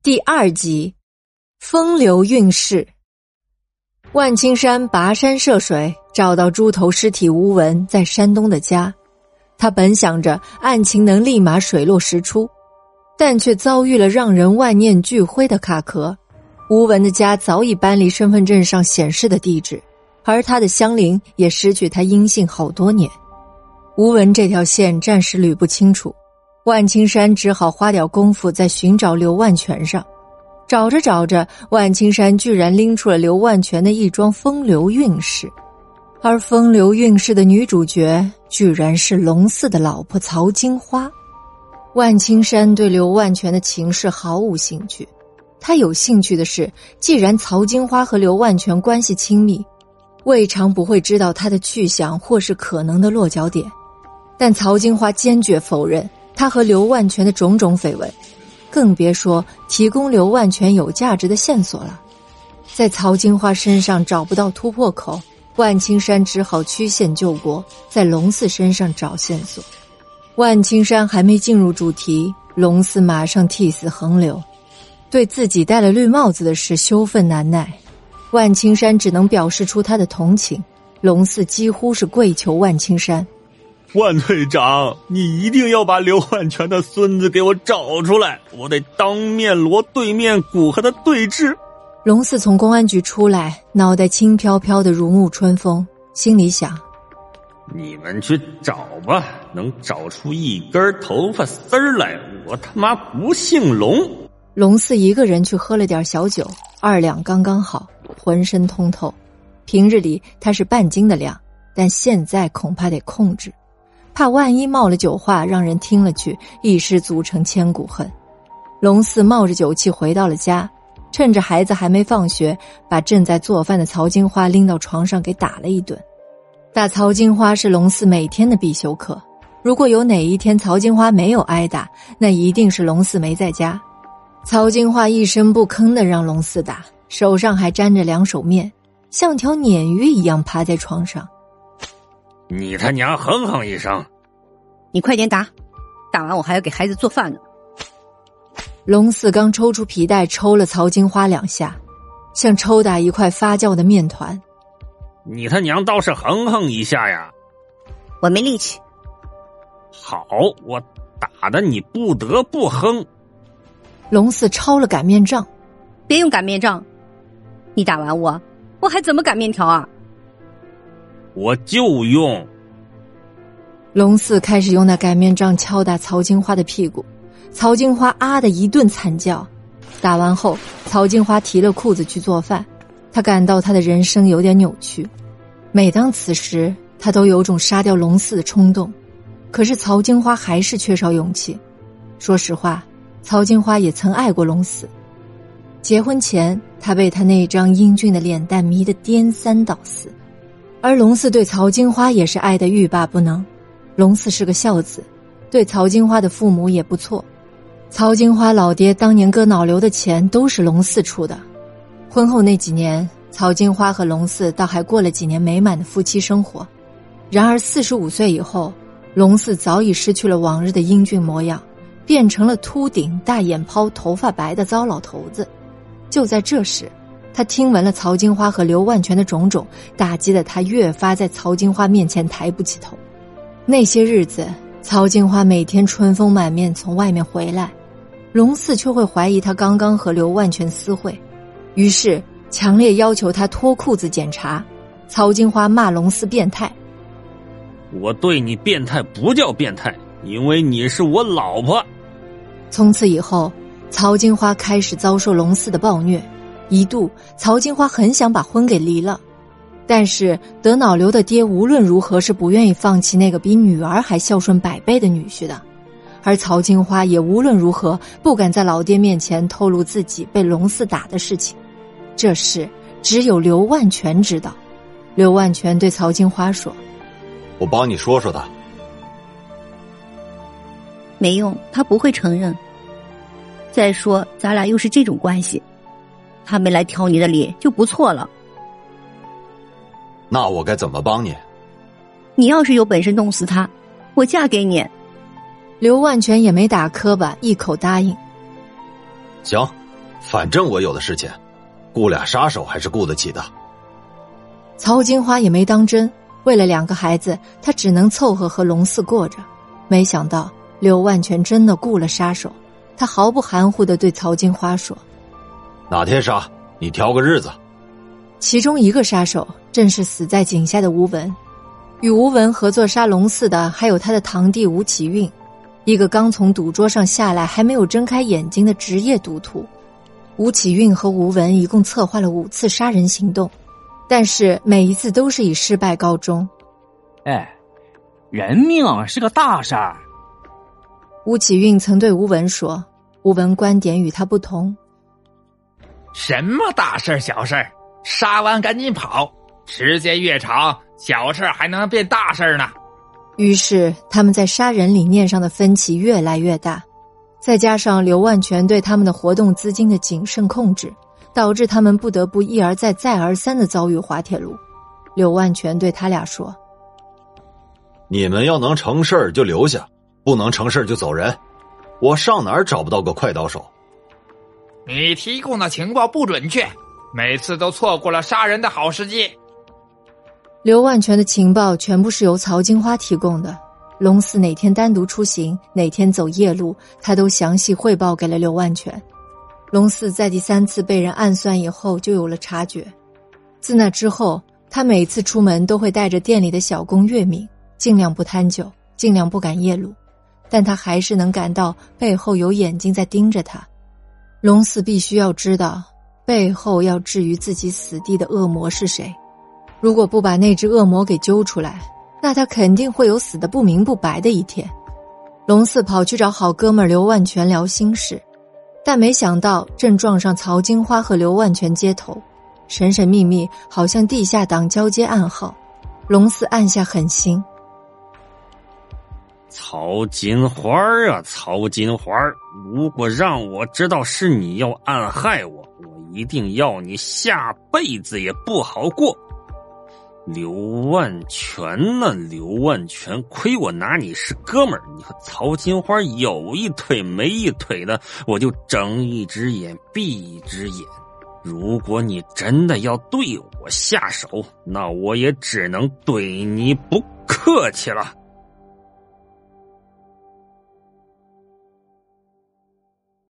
第二集，风流韵事。万青山跋山涉水找到猪头尸体吴文在山东的家，他本想着案情能立马水落石出，但却遭遇了让人万念俱灰的卡壳。吴文的家早已搬离身份证上显示的地址，而他的乡邻也失去他音信好多年。吴文这条线暂时捋不清楚。万青山只好花点功夫在寻找刘万全上，找着找着，万青山居然拎出了刘万全的一桩风流韵事，而风流韵事的女主角居然是龙四的老婆曹金花。万青山对刘万全的情事毫无兴趣，他有兴趣的是，既然曹金花和刘万全关系亲密，未尝不会知道他的去向或是可能的落脚点，但曹金花坚决否认。他和刘万全的种种绯闻，更别说提供刘万全有价值的线索了。在曹金花身上找不到突破口，万青山只好曲线救国，在龙四身上找线索。万青山还没进入主题，龙四马上涕泗横流，对自己戴了绿帽子的事羞愤难耐。万青山只能表示出他的同情，龙四几乎是跪求万青山。万队长，你一定要把刘万全的孙子给我找出来，我得当面锣对面鼓和他对峙。龙四从公安局出来，脑袋轻飘飘的如沐春风，心里想：你们去找吧，能找出一根头发丝儿来，我他妈不姓龙。龙四一个人去喝了点小酒，二两刚刚好，浑身通透。平日里他是半斤的量，但现在恐怕得控制。怕万一冒了酒话，让人听了去，一失足成千古恨。龙四冒着酒气回到了家，趁着孩子还没放学，把正在做饭的曹金花拎到床上给打了一顿。打曹金花是龙四每天的必修课。如果有哪一天曹金花没有挨打，那一定是龙四没在家。曹金花一声不吭的让龙四打，手上还沾着两手面，像条鲶鱼一样趴在床上。你他娘哼哼一声！你快点打，打完我还要给孩子做饭呢。龙四刚抽出皮带抽了曹金花两下，像抽打一块发酵的面团。你他娘倒是哼哼一下呀！我没力气。好，我打的你不得不哼。龙四抄了擀面杖，别用擀面杖，你打完我，我还怎么擀面条啊？我就用。龙四开始用那擀面杖敲打曹金花的屁股，曹金花啊的一顿惨叫。打完后，曹金花提了裤子去做饭。他感到他的人生有点扭曲。每当此时，他都有种杀掉龙四的冲动。可是曹金花还是缺少勇气。说实话，曹金花也曾爱过龙四。结婚前，他被他那张英俊的脸蛋迷得颠三倒四。而龙四对曹金花也是爱得欲罢不能。龙四是个孝子，对曹金花的父母也不错。曹金花老爹当年割脑瘤的钱都是龙四出的。婚后那几年，曹金花和龙四倒还过了几年美满的夫妻生活。然而四十五岁以后，龙四早已失去了往日的英俊模样，变成了秃顶、大眼泡、头发白的糟老头子。就在这时。他听闻了曹金花和刘万全的种种，打击的他越发在曹金花面前抬不起头。那些日子，曹金花每天春风满面从外面回来，龙四却会怀疑他刚刚和刘万全私会，于是强烈要求他脱裤子检查。曹金花骂龙四变态：“我对你变态不叫变态，因为你是我老婆。”从此以后，曹金花开始遭受龙四的暴虐。一度，曹金花很想把婚给离了，但是得脑瘤的爹无论如何是不愿意放弃那个比女儿还孝顺百倍的女婿的，而曹金花也无论如何不敢在老爹面前透露自己被龙四打的事情，这事只有刘万全知道。刘万全对曹金花说：“我帮你说说他。”没用，他不会承认。再说，咱俩又是这种关系。他没来挑你的理就不错了。那我该怎么帮你？你要是有本事弄死他，我嫁给你。刘万全也没打磕巴，一口答应。行，反正我有的是钱，雇俩杀手还是雇得起的。曹金花也没当真，为了两个孩子，她只能凑合和龙四过着。没想到刘万全真的雇了杀手，他毫不含糊的对曹金花说：“哪天杀，你挑个日子。”其中一个杀手正是死在井下的吴文，与吴文合作杀龙四的还有他的堂弟吴启运，一个刚从赌桌上下来还没有睁开眼睛的职业赌徒。吴启运和吴文一共策划了五次杀人行动，但是每一次都是以失败告终。哎，人命是个大事儿。吴启运曾对吴文说：“吴文观点与他不同。什么大事小事杀完赶紧跑，时间越长，小事还能变大事呢。”于是他们在杀人理念上的分歧越来越大。再加上刘万全对他们的活动资金的谨慎控制，导致他们不得不一而再、再而三的遭遇滑铁卢。刘万全对他俩说：“你们要能成事儿就留下，不能成事儿就走人。我上哪儿找不到个快刀手？你提供的情报不准确，每次都错过了杀人的好时机。”刘万全的情报全部是由曹金花提供的。龙四哪天单独出行，哪天走夜路，他都详细汇报给了刘万全。龙四在第三次被人暗算以后，就有了察觉。自那之后，他每次出门都会带着店里的小工月敏，尽量不贪酒，尽量不赶夜路。但他还是能感到背后有眼睛在盯着他。龙四必须要知道，背后要置于自己死地的恶魔是谁。如果不把那只恶魔给揪出来，那他肯定会有死的不明不白的一天。龙四跑去找好哥们刘万全聊心事，但没想到正撞上曹金花和刘万全接头，神神秘秘，好像地下党交接暗号。龙四暗下狠心：曹金花啊，曹金花，如果让我知道是你要暗害我，我一定要你下辈子也不好过。刘万全呢？刘万全，亏我拿你是哥们儿，你和曹金花有一腿没一腿的，我就睁一只眼闭一只眼。如果你真的要对我下手，那我也只能对你不客气了。